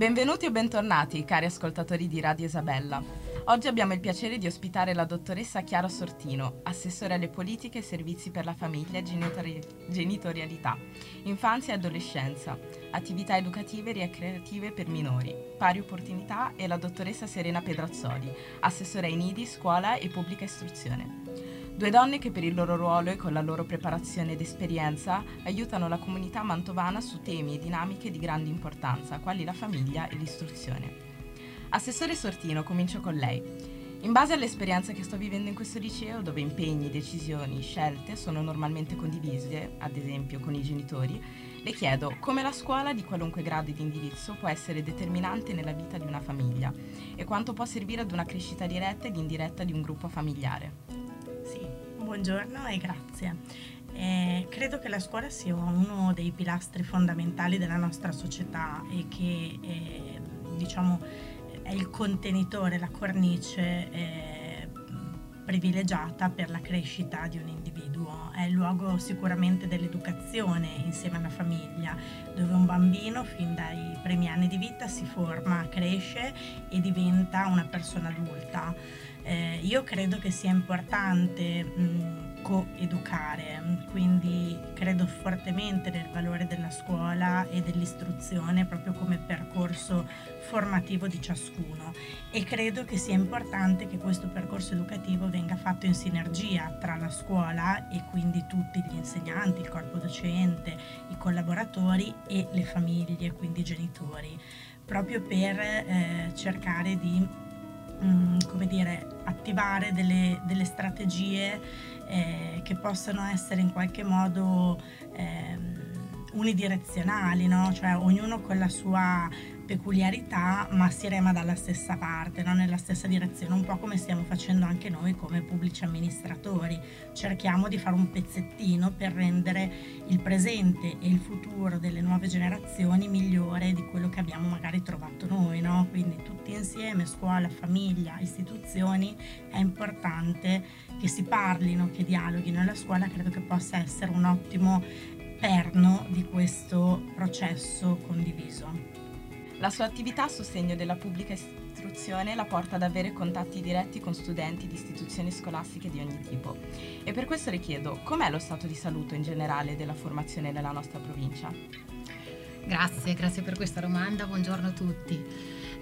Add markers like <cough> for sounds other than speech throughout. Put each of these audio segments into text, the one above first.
Benvenuti o bentornati, cari ascoltatori di Radio Isabella. Oggi abbiamo il piacere di ospitare la dottoressa Chiara Sortino, assessore alle politiche e servizi per la famiglia e genitori- genitorialità, infanzia e adolescenza, attività educative e ricreative per minori, pari opportunità e la dottoressa Serena Pedrazzoli, assessore ai nidi, scuola e pubblica istruzione. Due donne che per il loro ruolo e con la loro preparazione ed esperienza aiutano la comunità mantovana su temi e dinamiche di grande importanza, quali la famiglia e l'istruzione. Assessore Sortino, comincio con lei. In base all'esperienza che sto vivendo in questo liceo, dove impegni, decisioni, scelte sono normalmente condivise, ad esempio con i genitori, le chiedo come la scuola di qualunque grado di indirizzo può essere determinante nella vita di una famiglia e quanto può servire ad una crescita diretta ed indiretta di un gruppo familiare. Buongiorno e grazie. Eh, credo che la scuola sia uno dei pilastri fondamentali della nostra società e che eh, diciamo, è il contenitore, la cornice eh, privilegiata per la crescita di un individuo. È il luogo sicuramente dell'educazione insieme alla famiglia, dove un bambino fin dai primi anni di vita si forma, cresce e diventa una persona adulta. Eh, io credo che sia importante mh, coeducare, quindi credo fortemente nel valore della scuola e dell'istruzione proprio come percorso formativo di ciascuno. E credo che sia importante che questo percorso educativo venga fatto in sinergia tra la scuola e quindi tutti gli insegnanti, il corpo docente, i collaboratori e le famiglie, quindi i genitori, proprio per eh, cercare di Mm, come dire, attivare delle, delle strategie eh, che possano essere in qualche modo eh, unidirezionali, no? cioè ognuno con la sua peculiarità ma si rema dalla stessa parte, no? nella stessa direzione, un po' come stiamo facendo anche noi come pubblici amministratori. Cerchiamo di fare un pezzettino per rendere il presente e il futuro delle nuove generazioni migliore di quello che abbiamo magari trovato noi. No? Quindi tutti insieme, scuola, famiglia, istituzioni, è importante che si parlino, che dialoghino. La scuola credo che possa essere un ottimo perno di questo processo condiviso. La sua attività a sostegno della pubblica istruzione la porta ad avere contatti diretti con studenti di istituzioni scolastiche di ogni tipo. E per questo le chiedo, com'è lo stato di salute in generale della formazione nella nostra provincia? Grazie, grazie per questa domanda, buongiorno a tutti.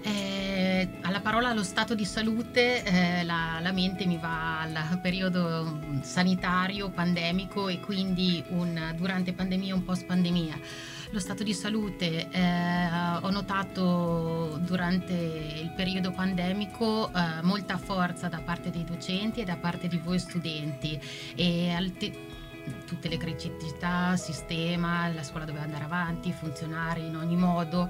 Eh, alla parola lo stato di salute eh, la, la, mente mi va al periodo sanitario, pandemico e quindi un durante pandemia e un post pandemia lo stato di salute eh, ho notato durante il periodo pandemico eh, molta forza da parte dei docenti e da parte di voi studenti. E tutte le criticità, sistema, la scuola doveva andare avanti, funzionare in ogni modo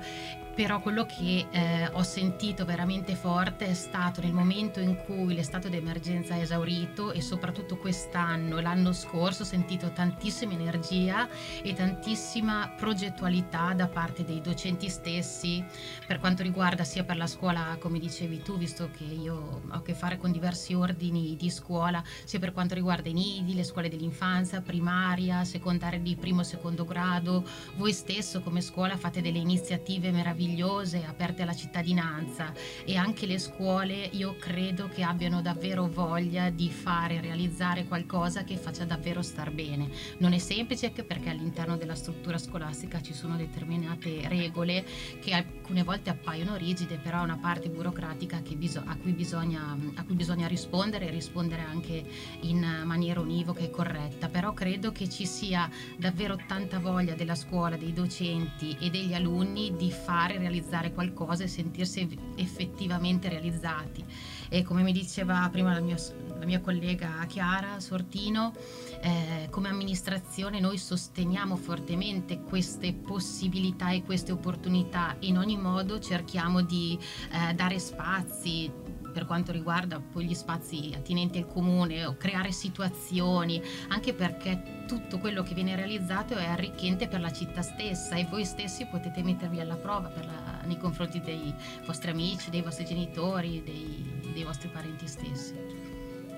però quello che eh, ho sentito veramente forte è stato nel momento in cui l'estato d'emergenza è esaurito e soprattutto quest'anno e l'anno scorso ho sentito tantissima energia e tantissima progettualità da parte dei docenti stessi per quanto riguarda sia per la scuola come dicevi tu visto che io ho a che fare con diversi ordini di scuola sia per quanto riguarda i nidi, le scuole dell'infanzia, primaria, secondaria di primo e secondo grado. Voi stesso come scuola fate delle iniziative meravigliose meravigliose aperte alla cittadinanza e anche le scuole io credo che abbiano davvero voglia di fare, realizzare qualcosa che faccia davvero star bene. Non è semplice anche perché all'interno della struttura scolastica ci sono determinate regole che alcune volte appaiono rigide, però è una parte burocratica biso- a, cui bisogna, a cui bisogna rispondere e rispondere anche in maniera univoca e corretta. Però credo che ci sia davvero tanta voglia della scuola, dei docenti e degli alunni di fare realizzare qualcosa e sentirsi effettivamente realizzati. E come mi diceva prima la mia, la mia collega Chiara Sortino, eh, come amministrazione noi sosteniamo fortemente queste possibilità e queste opportunità. In ogni modo cerchiamo di eh, dare spazi, per quanto riguarda poi gli spazi attinenti al comune o creare situazioni, anche perché tutto quello che viene realizzato è arricchente per la città stessa e voi stessi potete mettervi alla prova la, nei confronti dei vostri amici, dei vostri genitori, dei, dei vostri parenti stessi.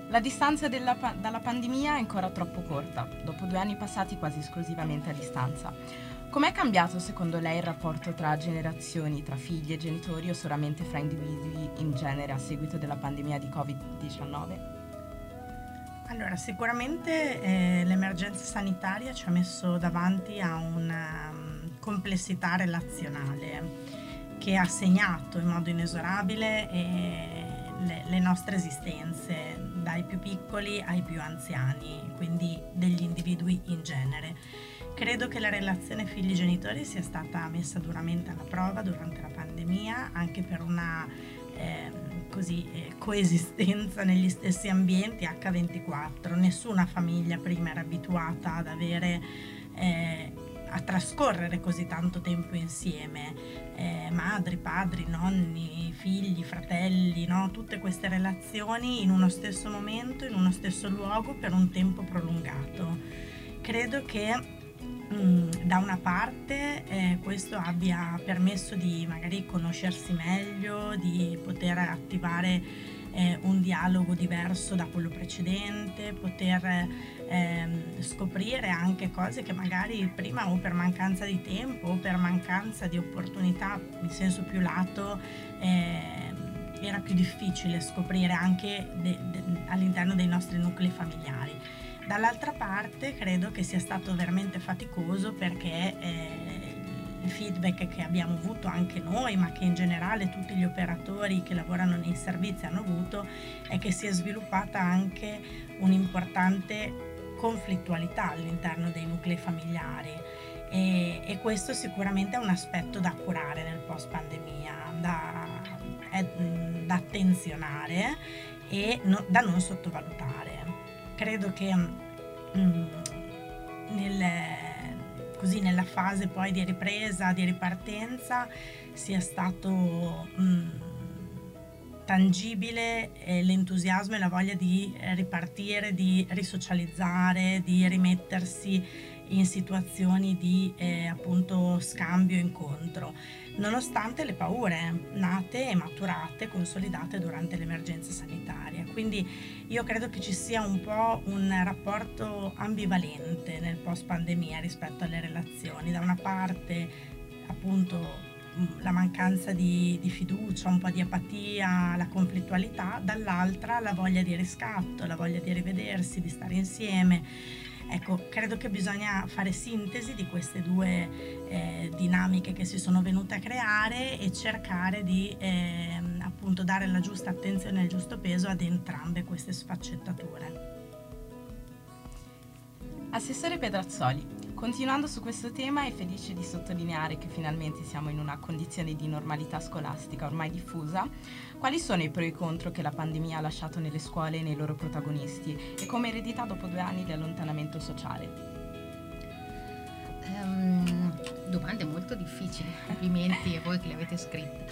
La distanza della, dalla pandemia è ancora troppo corta, dopo due anni passati quasi esclusivamente a distanza. Com'è cambiato secondo lei il rapporto tra generazioni, tra figli e genitori o solamente fra individui in genere a seguito della pandemia di Covid-19? Allora, sicuramente eh, l'emergenza sanitaria ci ha messo davanti a una um, complessità relazionale che ha segnato in modo inesorabile eh, le, le nostre esistenze, dai più piccoli ai più anziani, quindi degli individui in genere. Credo che la relazione figli-genitori sia stata messa duramente alla prova durante la pandemia, anche per una eh, così, eh, coesistenza negli stessi ambienti H24. Nessuna famiglia prima era abituata ad avere eh, a trascorrere così tanto tempo insieme, eh, madri, padri, nonni, figli, fratelli, no? tutte queste relazioni in uno stesso momento, in uno stesso luogo per un tempo prolungato. Credo che mm, da una parte eh, questo abbia permesso di magari conoscersi meglio, di poter attivare eh, un dialogo diverso da quello precedente, poter ehm, scoprire anche cose che magari prima o per mancanza di tempo o per mancanza di opportunità in senso più lato eh, era più difficile scoprire anche de- de- all'interno dei nostri nuclei familiari. Dall'altra parte credo che sia stato veramente faticoso perché eh, il feedback che abbiamo avuto anche noi, ma che in generale tutti gli operatori che lavorano nei servizi hanno avuto, è che si è sviluppata anche un'importante conflittualità all'interno dei nuclei familiari e, e questo sicuramente è un aspetto da curare nel post pandemia, da, da attenzionare e no, da non sottovalutare. Credo che mm, nel, così nella fase poi di ripresa, di ripartenza, sia stato mh, mm, tangibile eh, l'entusiasmo e la voglia di ripartire, di risocializzare, di rimettersi in situazioni di eh, appunto scambio, incontro, nonostante le paure nate e maturate, consolidate durante l'emergenza sanitaria. Quindi io credo che ci sia un po' un rapporto ambivalente nel post pandemia rispetto alle relazioni. Da una parte appunto la mancanza di, di, fiducia, un po' di apatia, la conflittualità, dall'altra la voglia di riscatto, la voglia di rivedersi, di stare insieme Ecco, credo che bisogna fare sintesi di queste due eh, dinamiche che si sono venute a creare e cercare di eh, appunto dare la giusta attenzione e il giusto peso ad entrambe queste sfaccettature. Assessore Pedrazzoli, Continuando su questo tema, è felice di sottolineare che finalmente siamo in una condizione di normalità scolastica ormai diffusa. Quali sono i pro e i contro che la pandemia ha lasciato nelle scuole e nei loro protagonisti e come eredità dopo due anni di allontanamento sociale? Um, domande molto difficili, complimenti a voi che le avete scritte.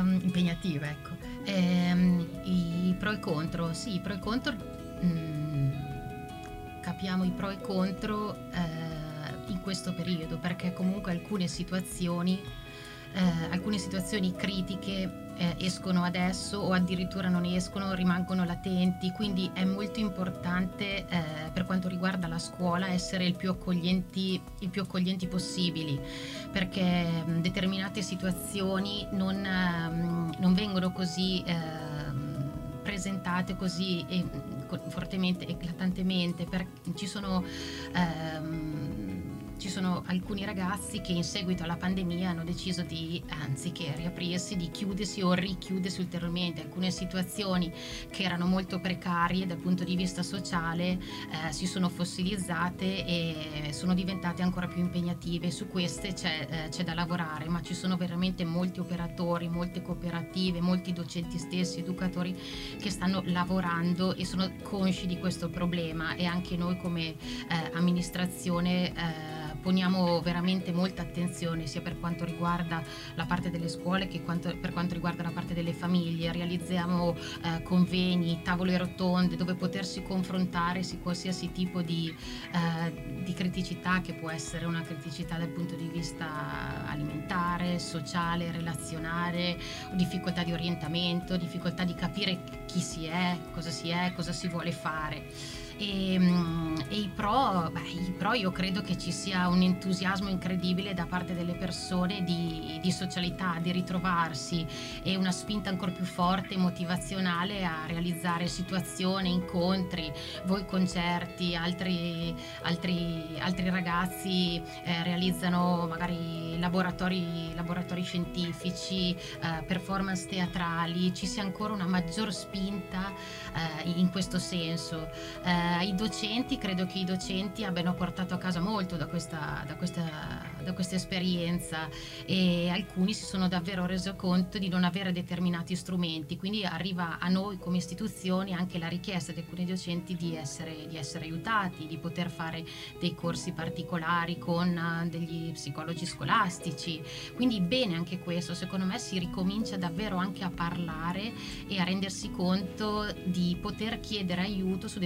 Um, impegnative, ecco. Um, I pro e contro, sì, i pro e contro. Um, capiamo i pro e contro eh, in questo periodo perché comunque alcune situazioni, eh, alcune situazioni critiche eh, escono adesso o addirittura non escono, rimangono latenti, quindi è molto importante eh, per quanto riguarda la scuola essere il più accoglienti, il più accoglienti possibili, perché mh, mm, determinate situazioni non, mh, non vengono così ehm, presentate così eh, fortemente, eclatantemente, per, ci sono... Ehm, ci sono alcuni ragazzi che in seguito alla pandemia hanno deciso di, anziché riaprirsi, di chiudersi o richiudersi ulteriormente. Alcune situazioni che erano molto precarie dal punto di vista sociale eh, si sono fossilizzate e sono diventate ancora più impegnative. Su queste c'è, eh, c'è da lavorare, ma ci sono veramente molti operatori, molte cooperative, molti docenti stessi, educatori che stanno lavorando e sono consci di questo problema e anche noi come eh, amministrazione eh, poniamo veramente molta attenzione sia per quanto riguarda la parte delle scuole che quanto, per quanto riguarda la parte delle famiglie. Realizziamo eh, convegni, tavole rotonde dove potersi confrontare su qualsiasi tipo di, eh, di criticità che può essere una criticità dal punto di vista alimentare, sociale, relazionale, difficoltà di orientamento, difficoltà di capire chi si è, cosa si è, cosa si vuole fare E, mm, e i, pro, beh, i, pro, io credo che ci sia un entusiasmo incredibile da parte delle persone di, di socialità, di ritrovarsi e una spinta ancora più forte motivazionale a realizzare situazioni, incontri, voi concerti, altri, altri, altri ragazzi eh, realizzano magari laboratori, laboratori scientifici, eh, performance teatrali, ci sia ancora una maggior spinta eh, in questo senso. I docenti, credo che i docenti abbiano portato a casa molto da questa, da questa, da questa esperienza e alcuni si sono davvero resi conto di non avere determinati strumenti, quindi arriva a noi come istituzioni anche la richiesta di alcuni docenti di essere, di essere aiutati, di poter fare dei corsi particolari con eh, degli psicologi scolastici. Quindi bene anche questo, secondo me si ricomincia davvero anche a parlare e a rendersi conto di poter chiedere aiuto su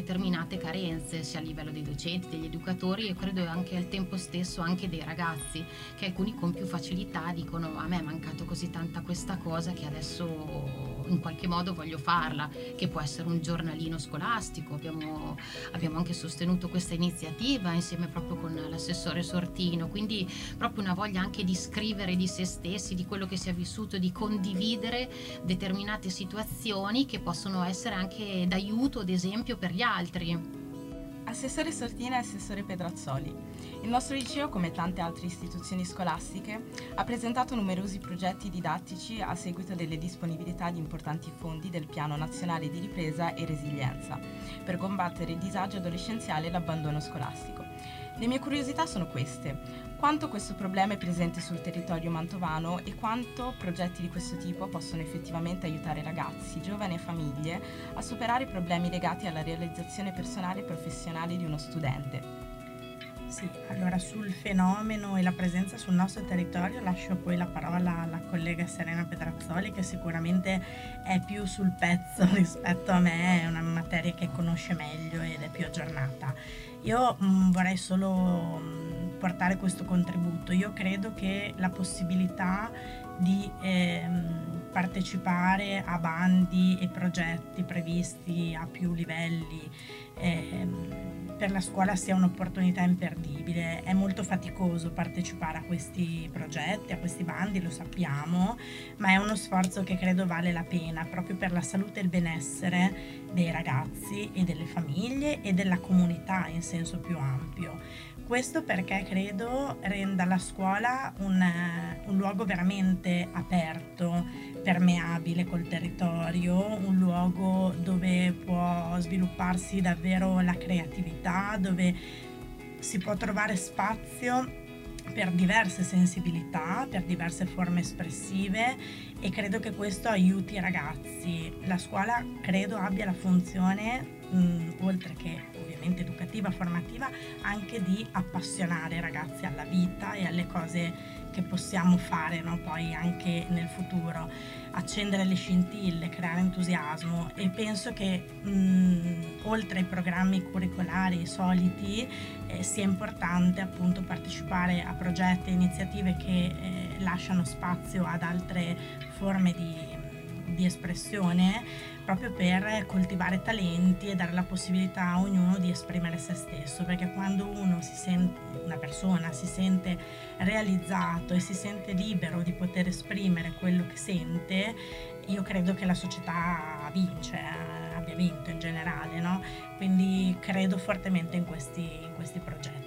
determinate carenze, sia a livello dei docenti, degli educatori e credo anche al tempo stesso anche dei ragazzi, che alcuni con più facilità dicono a me è mancato così tanta questa cosa che adesso in qualche modo voglio farla, che può essere un giornalino scolastico. Abbiamo, abbiamo anche sostenuto questa iniziativa insieme proprio con l'assessore Sortino, quindi proprio una voglia anche di scrivere di se stessi, di quello che si è vissuto, di condividere determinate situazioni che possono essere anche d'aiuto, ad esempio, per gli altri. Assessore Sortina e Assessore Pedrazzoli. Il nostro liceo, come tante altre istituzioni scolastiche, ha presentato numerosi progetti didattici a seguito delle disponibilità di importanti fondi del Piano Nazionale di Ripresa e Resilienza per combattere il disagio adolescenziale e l'abbandono scolastico. Le mie curiosità sono queste. Quanto questo problema è presente sul territorio mantovano e quanto progetti di questo tipo possono effettivamente aiutare ragazzi, giovani e famiglie a superare problemi legati alla realizzazione personale e professionale di uno studente. Sì, allora sul fenomeno e la presenza sul nostro territorio lascio poi la parola alla collega Serena Petrazzoli che sicuramente è più sul pezzo <laughs> rispetto a me, è una materia che conosce meglio ed è più aggiornata. Io mh, mm, vorrei solo mh, mm, portare questo contributo. Io credo che la possibilità di ehm, partecipare a bandi e progetti previsti a più livelli ehm, per la scuola sia un'opportunità imperdibile. È molto faticoso partecipare a questi progetti, a questi bandi, lo sappiamo, ma è uno sforzo che credo vale la pena proprio per la salute e il benessere dei ragazzi e delle famiglie e della comunità in senso più ampio. Questo perché credo renda la scuola un, un luogo veramente aperto, permeabile col territorio, un luogo dove può svilupparsi davvero la creatività, dove si può trovare spazio per diverse sensibilità, per diverse forme espressive e credo che questo aiuti i ragazzi. La scuola credo abbia la funzione, mh, oltre che ovviamente educativa, formativa, anche di appassionare i ragazzi alla vita e alle cose che possiamo fare no? poi anche nel futuro, accendere le scintille, creare entusiasmo e penso che mh, oltre ai programmi curricolari soliti eh, sia importante appunto partecipare a progetti e iniziative che eh, lasciano spazio ad altre forme di di espressione proprio per coltivare talenti e dare la possibilità a ognuno di esprimere se stesso, perché quando uno si sente, una persona si sente realizzato e si sente libero di poter esprimere quello che sente, io credo che la società vince, abbia vinto in generale, no? Quindi credo fortemente in questi, in questi progetti.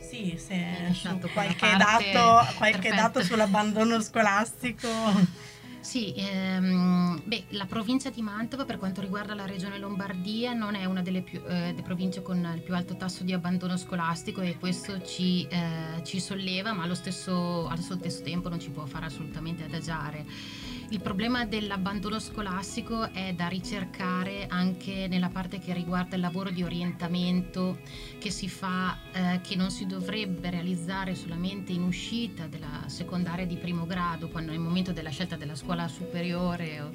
Sì, se qualche, dato, qualche dato sull'abbandono scolastico. <laughs> Sì, ehm, beh, la provincia di Mantova per quanto riguarda la regione Lombardia non è una delle più, eh, province con il più alto tasso di abbandono scolastico e questo ci, eh, ci solleva, ma allo stesso, allo stesso tempo non ci può fare assolutamente adagiare. Il problema dell'abbandono scolastico è da ricercare anche nella parte che riguarda il lavoro di orientamento che si fa, eh, che non si dovrebbe realizzare solamente in uscita della secondaria di primo grado, quando è il momento della scelta della scuola superiore o,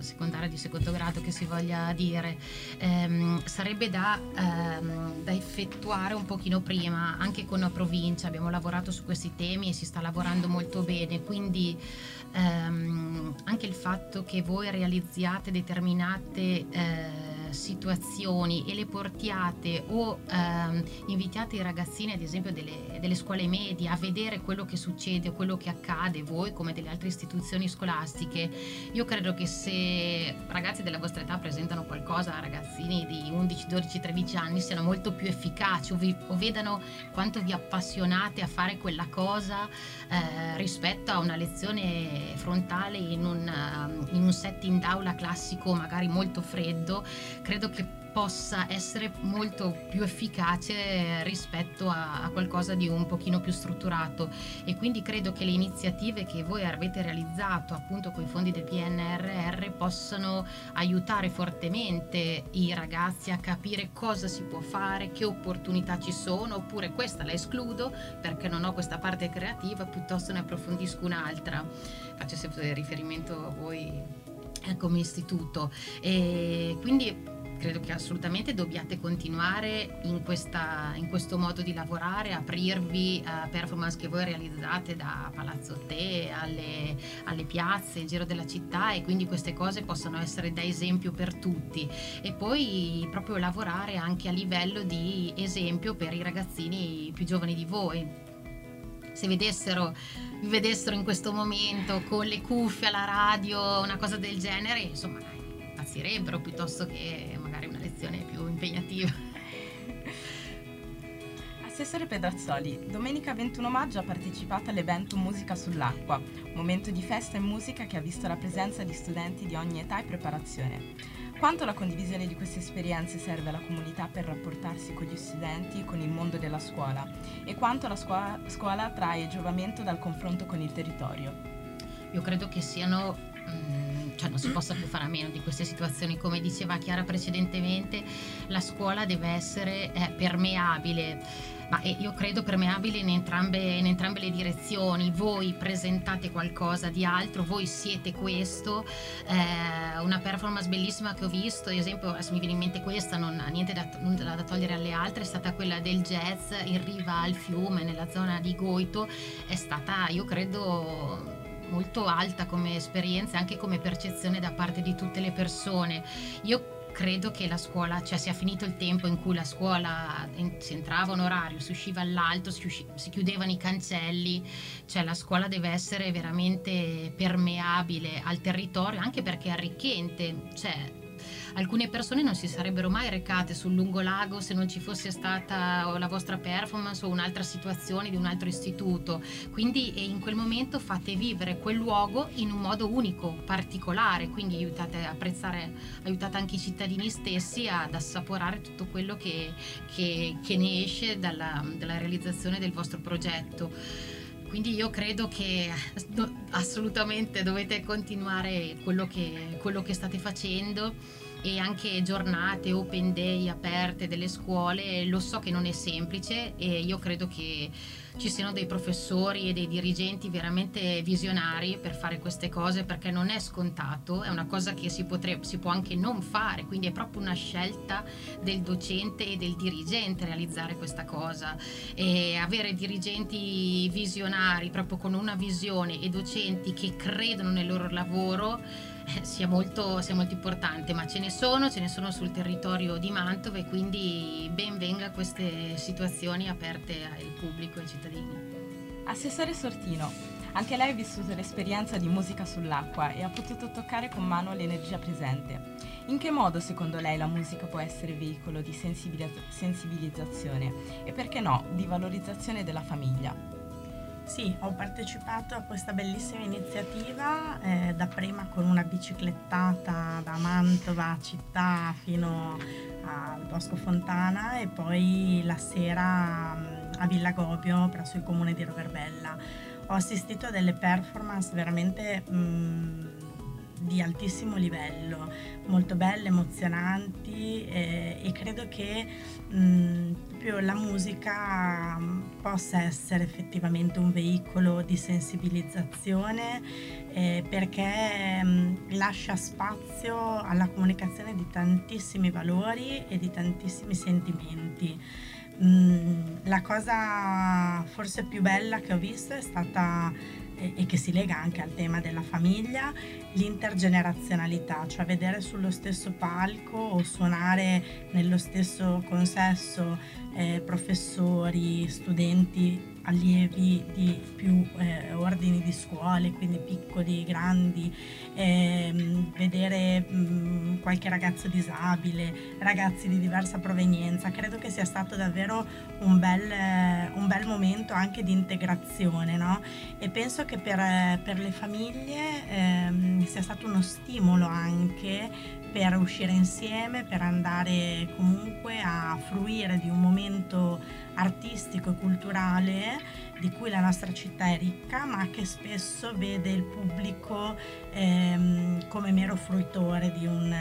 secondaria di secondo grado che si voglia dire. Ehm, sarebbe da, ehm, da effettuare un pochino prima, anche con la provincia abbiamo lavorato su questi temi e si sta lavorando molto bene, quindi ehm, anche il fatto che voi realizziate determinate eh, situazioni e le portiate o ehm, invitiate i ragazzini ad esempio delle, delle, scuole medie a vedere quello che succede, quello che accade, voi come delle altre istituzioni scolastiche, io credo che se ragazzi della vostra età presentano qualcosa a ragazzini di 11, 12, 13 anni siano molto più efficaci o, vi, o vedano quanto vi appassionate a fare quella cosa eh, rispetto a una lezione frontale in un, in un setting d'aula classico magari molto freddo, credo che possa essere molto più efficace rispetto a, a, qualcosa di un pochino più strutturato. E quindi credo che le iniziative che voi avete realizzato appunto con i fondi del PNRR possano aiutare fortemente i ragazzi a capire cosa si può fare, che opportunità ci sono oppure questa la escludo perché non ho questa parte creativa piuttosto ne approfondisco un'altra. Faccio sempre riferimento a voi come istituto. E quindi credo che assolutamente dobbiate continuare in, questa, in, questo modo di lavorare, aprirvi a performance che voi realizzate da Palazzo Te alle, alle piazze, in giro della città e quindi queste cose possano essere da esempio per tutti. E poi proprio lavorare anche a livello di esempio per i ragazzini più giovani di voi se vedessero, vi vedessero in questo momento con le cuffie alla radio, una cosa del genere, insomma, impazzirebbero piuttosto che magari una lezione più impegnativa. Assessore Pedrazzoli, domenica 21 maggio ha partecipato all'evento Musica sull'acqua, momento di festa e musica che ha visto la presenza di studenti di ogni età e preparazione. Quanto la condivisione di queste esperienze serve alla comunità per rapportarsi con gli studenti e con il mondo della scuola e quanto la scuola, scuola trae giovamento dal confronto con il territorio? Io credo che siano mm, cioè non si possa più fare a meno di queste situazioni. Come diceva Chiara precedentemente, la scuola deve essere eh, permeabile. Ma io credo permeabile in entrambe, in entrambe, le direzioni. Voi presentate qualcosa di altro, voi siete questo. Eh, una performance bellissima che ho visto, ad esempio, adesso mi viene in mente questa, non ha niente da, da, togliere alle altre, è stata quella del jazz in riva al fiume, nella zona di Goito. È stata, io credo molto alta come esperienza e anche come percezione da parte di tutte le persone. Io credo che la scuola, cioè sia finito il tempo in cui la scuola si entrava un orario, si usciva all'alto, si, usci- si chiudevano i cancelli, cioè la scuola deve essere veramente permeabile al territorio anche perché è arricchente, cioè alcune persone non si sarebbero mai recate sul lungolago se non ci fosse stata la vostra performance o un'altra situazione di un altro istituto. Quindi in quel momento fate vivere quel luogo in un modo unico, particolare, quindi aiutate a apprezzare, aiutate anche i cittadini stessi ad assaporare tutto quello che, che, che ne esce dalla, dalla realizzazione del vostro progetto. Quindi io credo che assolutamente dovete continuare quello che, quello che state facendo e anche giornate open day aperte delle scuole, lo so che non è semplice e io credo che ci siano dei professori e dei dirigenti veramente visionari per fare queste cose perché non è scontato, è una cosa che si, potrebbe, si può anche non fare, quindi è proprio una scelta del docente e del dirigente realizzare questa cosa. E avere dirigenti visionari proprio con una visione e docenti che credono nel loro lavoro sia molto, sia molto importante, ma ce ne sono, ce ne sono sul territorio di Mantova e quindi ben venga queste situazioni aperte al pubblico e ai cittadini. Assessore Sortino, anche lei ha vissuto l'esperienza di musica sull'acqua e ha potuto toccare con mano l'energia presente. In che modo secondo lei la musica può essere veicolo di sensibilizzazione e perché no, di valorizzazione della famiglia? Sì, ho partecipato a questa bellissima iniziativa, eh, dapprima con una biciclettata da Mantova città fino al Bosco Fontana e poi la sera mm, a Villa Gobio presso il comune di Roverbella. Ho assistito a delle performance veramente mh, mm, di altissimo livello, molto belle, emozionanti eh, e credo che mh, proprio la musica possa essere effettivamente un veicolo di sensibilizzazione eh, perché mh, lascia spazio alla comunicazione di tantissimi valori e di tantissimi sentimenti. Mm, la cosa forse più bella che ho visto è stata e, che si lega anche al tema della famiglia, l'intergenerazionalità, cioè vedere sullo stesso palco o suonare nello stesso consesso eh, professori, studenti allievi di più eh, ordini di scuole, quindi piccoli, grandi, ehm, vedere mh, mm, qualche ragazzo disabile, ragazzi di diversa provenienza, credo che sia stato davvero un bel, eh, un bel momento anche di integrazione no? e penso che per, per le famiglie ehm, sia stato uno stimolo anche per uscire insieme, per andare comunque a fruire di un momento artistico e culturale di cui la nostra città è ricca, ma che spesso vede il pubblico ehm, come mero fruitore di un,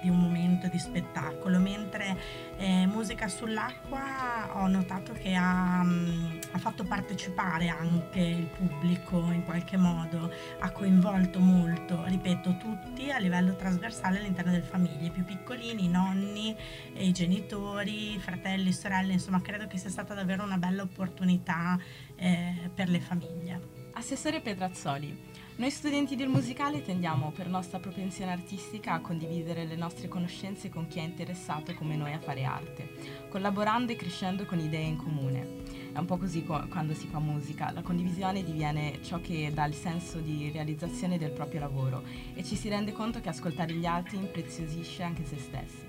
di un, momento di spettacolo, mentre eh, Musica sull'acqua ho notato che ha, mh, ha, fatto partecipare anche il pubblico in qualche modo, ha coinvolto molto, ripeto, tutti a livello trasversale all'interno delle famiglie, i più piccolini, i nonni, i genitori, i fratelli, sorelle, insomma credo che sia stata davvero una bella opportunità eh, per le famiglie. Assessore Pedrazzoli, noi studenti del musicale tendiamo per nostra propensione artistica a condividere le nostre conoscenze con chi è interessato come noi a fare arte, collaborando e crescendo con idee in comune. È un po' così quando si fa musica, la condivisione diviene ciò che dà il senso di realizzazione del proprio lavoro e ci si rende conto che ascoltare gli altri impreziosisce anche se stessi.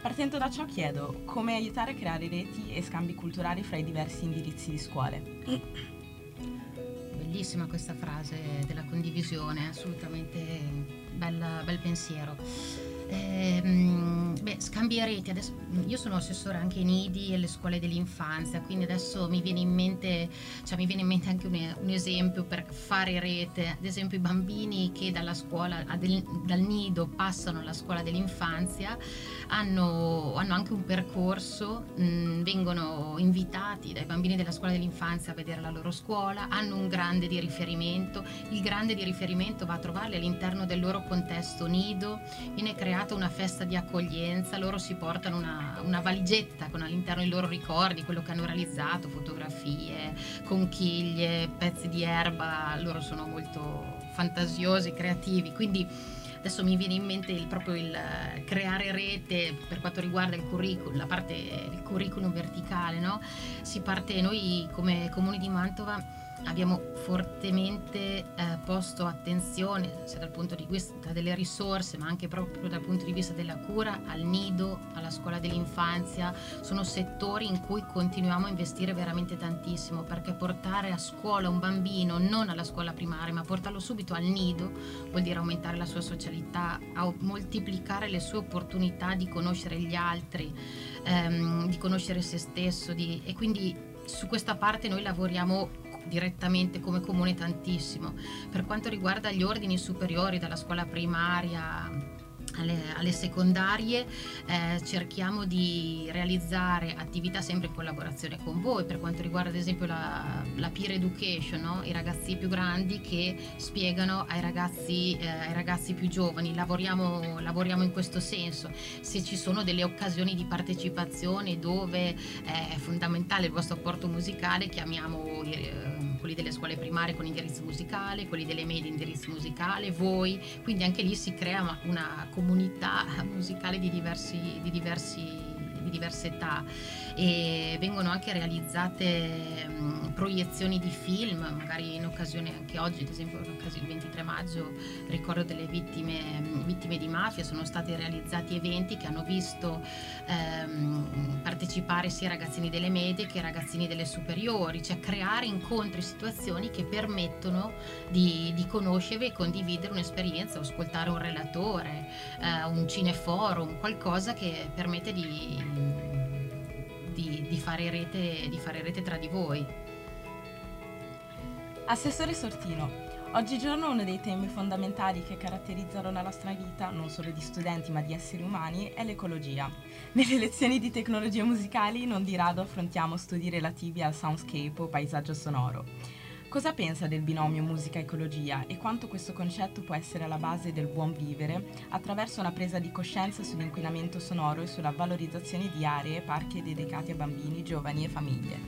Partendo da ciò chiedo come aiutare a creare reti e scambi culturali fra i diversi indirizzi di scuole bellissima questa frase della condivisione, assolutamente bella, bel pensiero. Eh, beh, scambia reti, adesso, io sono assessore anche in IDI e alle scuole dell'infanzia, quindi adesso mi viene in mente, cioè mi viene in mente anche un, un esempio per fare rete, ad esempio i bambini che dalla scuola, dal nido passano alla scuola dell'infanzia hanno, hanno anche un percorso, mh, vengono invitati dai bambini della scuola dell'infanzia a vedere la loro scuola, hanno un grande di riferimento, il grande di riferimento va a trovarli all'interno del loro contesto nido, viene creata una festa di accoglienza, loro si portano una, una valigetta con all'interno i loro ricordi, quello che hanno realizzato, fotografie, conchiglie, pezzi di erba, loro sono molto fantasiosi, creativi, quindi adesso mi viene in mente il, proprio il creare rete per quanto riguarda il curriculum, la parte del curriculum verticale, no? Si parte noi come comune di Mantova abbiamo fortemente eh, posto attenzione sia dal punto di vista delle risorse ma anche proprio dal punto di vista della cura al nido, alla scuola dell'infanzia, sono settori in cui continuiamo a investire veramente tantissimo perché portare a scuola un bambino non alla scuola primaria ma portarlo subito al nido vuol dire aumentare la sua socialità, moltiplicare le sue opportunità di conoscere gli altri, ehm, di conoscere se stesso di, e quindi su questa parte noi lavoriamo direttamente come comune tantissimo. Per quanto riguarda gli ordini superiori dalla scuola primaria alle, alle secondarie eh, cerchiamo di realizzare attività sempre in collaborazione con voi. Per quanto riguarda ad esempio la, la peer education, no? i ragazzi più grandi che spiegano ai ragazzi, eh, ai ragazzi più giovani, lavoriamo, lavoriamo, in questo senso, se ci sono delle occasioni di partecipazione dove è fondamentale il vostro apporto musicale chiamiamo... Eh, quelli delle scuole primarie con indirizzo musicale, quelli delle medie indirizzo musicale, voi, quindi anche lì si crea una comunità <laughs> musicale di, diversi, di, diversi, di diverse età e vengono anche realizzate proiezioni di film, magari in occasione anche oggi, ad esempio in occasione del 23 maggio, ricordo delle vittime, vittime, di mafia, sono stati realizzati eventi che hanno visto ehm, partecipare sia ragazzini delle medie che ragazzini delle superiori, cioè creare incontri, situazioni che permettono di, di conoscere e condividere un'esperienza, ascoltare un relatore, eh, un cineforum, qualcosa che permette di di, di, fare rete, di fare rete tra di voi. Assessore Sortino, Oggigiorno uno dei temi fondamentali che caratterizzano la nostra vita, non solo di studenti ma di esseri umani, è l'ecologia. Nelle lezioni di tecnologie musicali non di rado affrontiamo studi relativi al soundscape o paesaggio sonoro. Cosa pensa del binomio musica-ecologia e quanto questo concetto può essere alla base del buon vivere attraverso una presa di coscienza sull'inquinamento sonoro e sulla valorizzazione di aree e parchi dedicati a bambini, giovani e famiglie?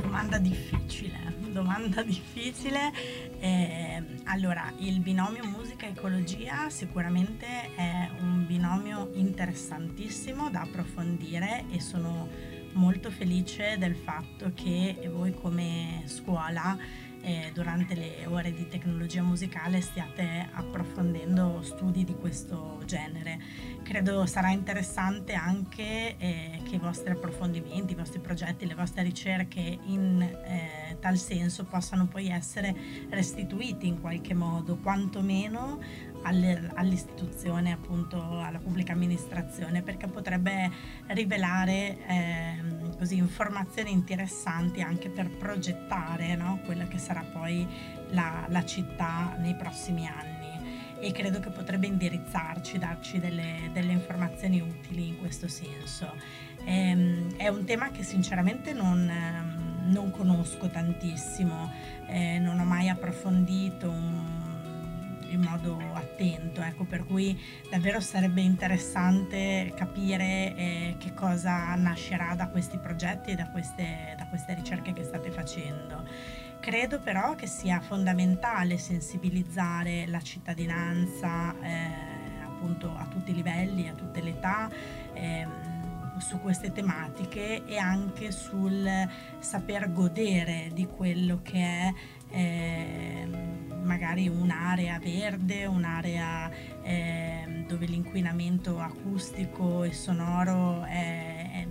Domanda difficile, <laughs> domanda difficile. Eh, allora, il binomio musica-ecologia sicuramente è un binomio interessantissimo da approfondire e sono molto felice del fatto che voi come scuola eh, durante le ore di tecnologia musicale stiate approfondendo studi di questo genere. Credo sarà interessante anche eh, che i vostri approfondimenti, i vostri progetti, le vostre ricerche in eh, tal senso possano poi essere restituiti in qualche modo, quantomeno all'istituzione, appunto alla pubblica amministrazione, perché potrebbe rivelare eh, così, informazioni interessanti anche per progettare no? quella che sarà poi la, la, città nei prossimi anni e credo che potrebbe indirizzarci, darci delle, delle informazioni utili in questo senso. Ehm, è un tema che sinceramente non, non conosco tantissimo, eh, non ho mai approfondito un, in modo attento, ecco, per cui davvero sarebbe interessante capire eh, che cosa nascerà da questi progetti e da queste, da queste ricerche che state facendo. Credo però che sia fondamentale sensibilizzare la cittadinanza eh, appunto a tutti i livelli, a tutte le età. Eh, su queste tematiche e anche sul saper godere di quello che è eh, magari un'area verde, un'area eh, dove l'inquinamento acustico e sonoro è, è,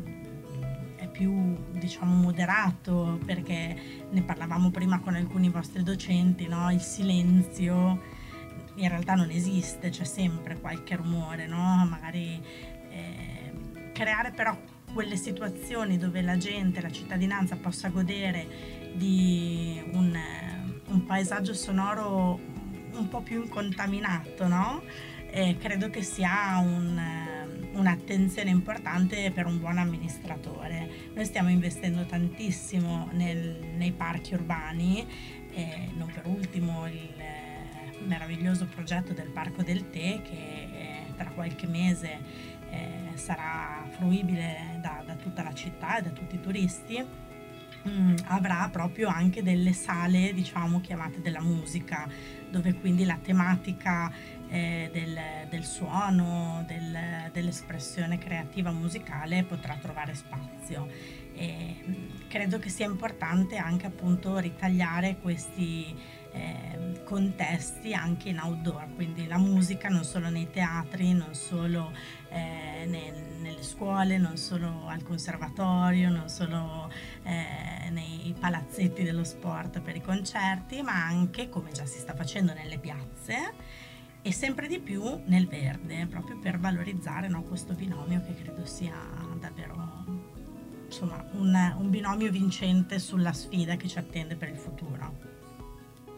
è, più diciamo moderato perché ne parlavamo prima con alcuni vostri docenti, no? il silenzio in realtà non esiste, c'è sempre qualche rumore, no? magari eh, creare però quelle situazioni dove la gente, la cittadinanza possa godere di un un paesaggio sonoro un po' più incontaminato, no? E credo che sia un, un'attenzione importante per un buon amministratore. Noi stiamo investendo tantissimo nel, nei parchi urbani, e non per ultimo il meraviglioso progetto del Parco del Tè che tra qualche mese eh, sarà fruibile da, da tutta la città e da tutti i turisti mh, mm, avrà proprio anche delle sale, diciamo, chiamate della musica, dove quindi la tematica eh, del, del, suono, del, dell'espressione creativa musicale potrà trovare spazio. E, mh, mm, credo che sia importante anche appunto ritagliare questi eh, contesti anche in outdoor, quindi la musica non solo nei teatri, non solo eh, nel, nelle scuole, non solo al conservatorio, non solo eh, nei palazzetti dello sport per i concerti, ma anche, come già si sta facendo nelle piazze, e sempre di più nel verde, proprio per valorizzare no, questo binomio che credo sia davvero insomma, un, un binomio vincente sulla sfida che ci attende per il futuro.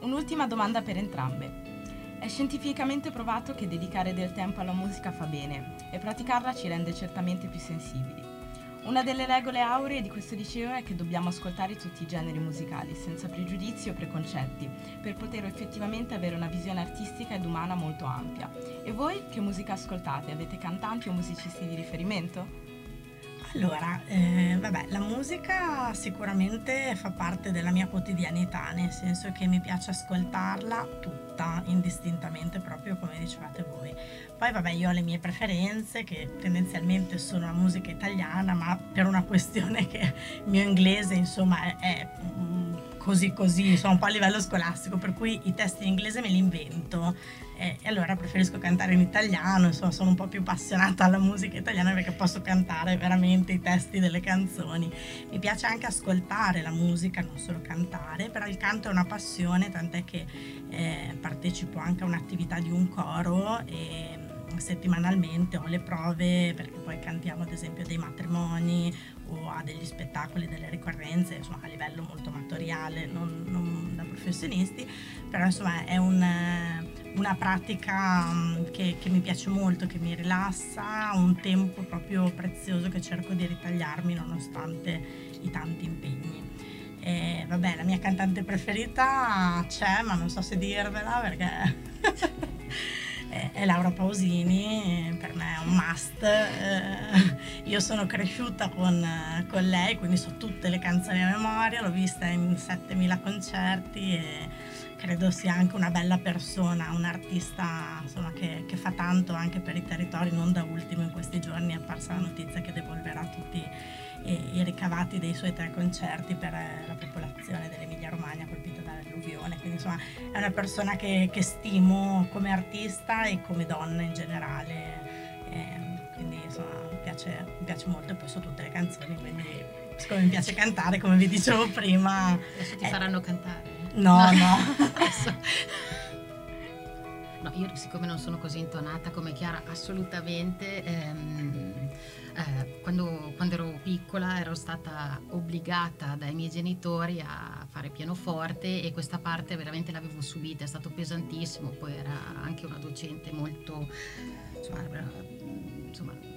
Un'ultima domanda per entrambe. È scientificamente provato che dedicare del tempo alla musica fa bene e praticarla ci rende certamente più sensibili. Una delle regole auree di questo liceo è che dobbiamo ascoltare tutti i generi musicali, senza pregiudizi o preconcetti, per poter effettivamente avere una visione artistica ed umana molto ampia. E voi che musica ascoltate? Avete cantanti o musicisti di riferimento? Allora, eh, vabbè, la musica sicuramente fa parte della mia quotidianità, nel senso che mi piace ascoltarla tutta, indistintamente, proprio come dicevate voi. Poi, vabbè, io ho le mie preferenze, che tendenzialmente sono la musica italiana, ma per una <laughs> questione che il mio inglese, insomma, è, è mm, così così, insomma, un po' a livello scolastico, per cui i testi in inglese me li invento e, allora preferisco cantare in italiano, insomma sono un po' più appassionata alla musica italiana perché posso cantare veramente i testi delle canzoni. Mi piace anche ascoltare la musica, non solo cantare, però il canto è una passione, tant'è che eh, partecipo anche a un'attività di un coro e settimanalmente ho le prove perché poi cantiamo ad esempio dei matrimoni o a degli spettacoli, delle ricorrenze, insomma a livello molto amatoriale, non, non da professionisti, però insomma è un, una pratica che, che, mi piace molto, che mi rilassa, un tempo proprio prezioso che cerco di ritagliarmi nonostante i tanti impegni. E, vabbè, la mia cantante preferita c'è, ma non so se dirvela perché <laughs> è Laura Pausini, per me è un must. Eh, io sono cresciuta con, con, lei, quindi so tutte le canzoni a memoria, l'ho vista in 7000 concerti e credo sia anche una bella persona, un artista insomma, che, che, fa tanto anche per i territori, non da ultimo in questi giorni è apparsa la notizia che devolverà tutti i, i ricavati dei suoi tre concerti per la popolazione dell'Emilia Romagna dall'alluvione, quindi insomma è una persona che, che stimo come artista e come donna in generale, e, quindi insomma mi piace, mi piace molto. E poi so tutte le canzoni, quindi siccome mi piace cantare come vi dicevo prima... Adesso ti eh, faranno cantare. No, no. <laughs> no, io siccome non sono così intonata come Chiara, assolutamente... Ehm, eh, quando, quando, ero piccola ero stata obbligata dai miei genitori a fare pianoforte e questa parte veramente l'avevo subita, è stato pesantissimo, poi era anche una docente molto, insomma, insomma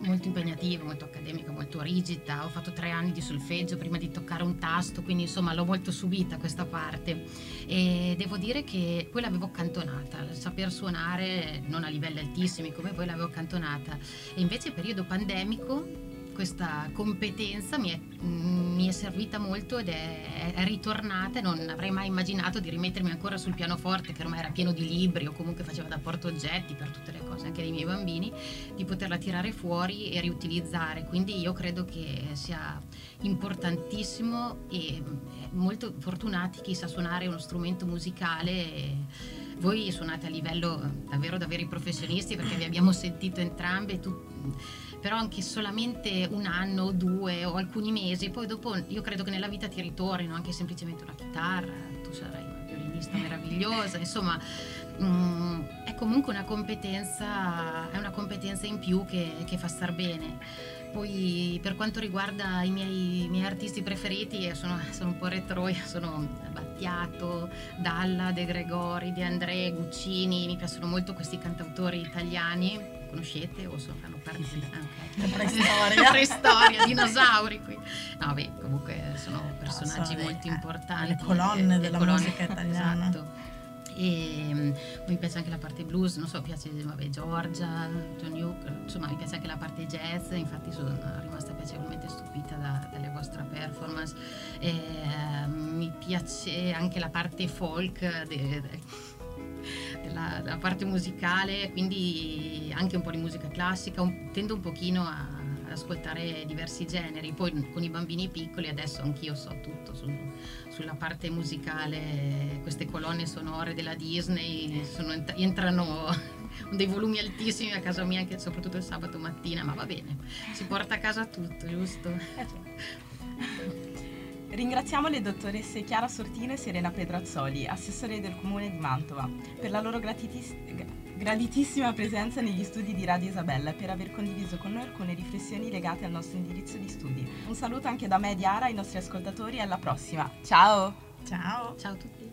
molto impegnativa, molto accademica, molto rigida. Ho fatto tre anni di solfeggio prima di toccare un tasto, quindi insomma l'ho molto subita questa parte. E devo dire che poi l'avevo accantonata, il saper suonare non a livelli altissimi come voi l'avevo accantonata. E invece periodo pandemico questa competenza mi è, mm, mi è, servita molto ed è, è ritornata non avrei mai immaginato di rimettermi ancora sul pianoforte che ormai era pieno di libri o comunque faceva da portaoggetti per tutte le cose anche dei miei bambini di poterla tirare fuori e riutilizzare. Quindi io credo che sia importantissimo e molto fortunati chi sa suonare uno strumento musicale. Voi suonate a livello davvero da veri professionisti perché vi abbiamo sentito entrambe tu, però anche solamente un anno o due o alcuni mesi, poi dopo io credo che nella vita ti ritornino anche semplicemente una chitarra, tu sarai una violinista meravigliosa, insomma mh, mm, è comunque una competenza, è una competenza in più che, che fa star bene. Poi per quanto riguarda i miei, i miei artisti preferiti, sono, sono, un po' retro, sono Battiato, Dalla, De Gregori, De André, Guccini, mi piacciono molto questi cantautori italiani conoscete o sono, fanno parte sì, sì. Ah, okay. <laughs> preistoria. preistoria, dinosauri qui. No, beh, comunque sono personaggi no, molto le, importanti. Le colonne della colonne, musica italiana. Esatto. E um, mi piace anche la parte blues, non so, piace vabbè, Giorgia, John Duke, insomma mi piace anche la parte jazz, infatti sono rimasta piacevolmente stupita da, dalle vostre performance. E, uh, mi piace anche la parte folk de, de, della, della, parte musicale, quindi anche un po' di musica classica, un, tendo un pochino a, ad ascoltare diversi generi, poi con i bambini piccoli adesso anch'io so tutto su, sulla parte musicale, queste colonne sonore della Disney sono, entrano <laughs> dei volumi altissimi a casa mia, anche soprattutto il sabato mattina, ma va bene, si porta a casa tutto, giusto? Ringraziamo le dottoresse Chiara Sortino e Serena Pedrazzoli, assessore del comune di Mantova, per la loro gratitis- graditissima presenza negli studi di Radio Isabella e per aver condiviso con noi alcune riflessioni legate al nostro indirizzo di studi. Un saluto anche da me e Diara ai nostri ascoltatori e alla prossima. Ciao! Ciao! Ciao a tutti!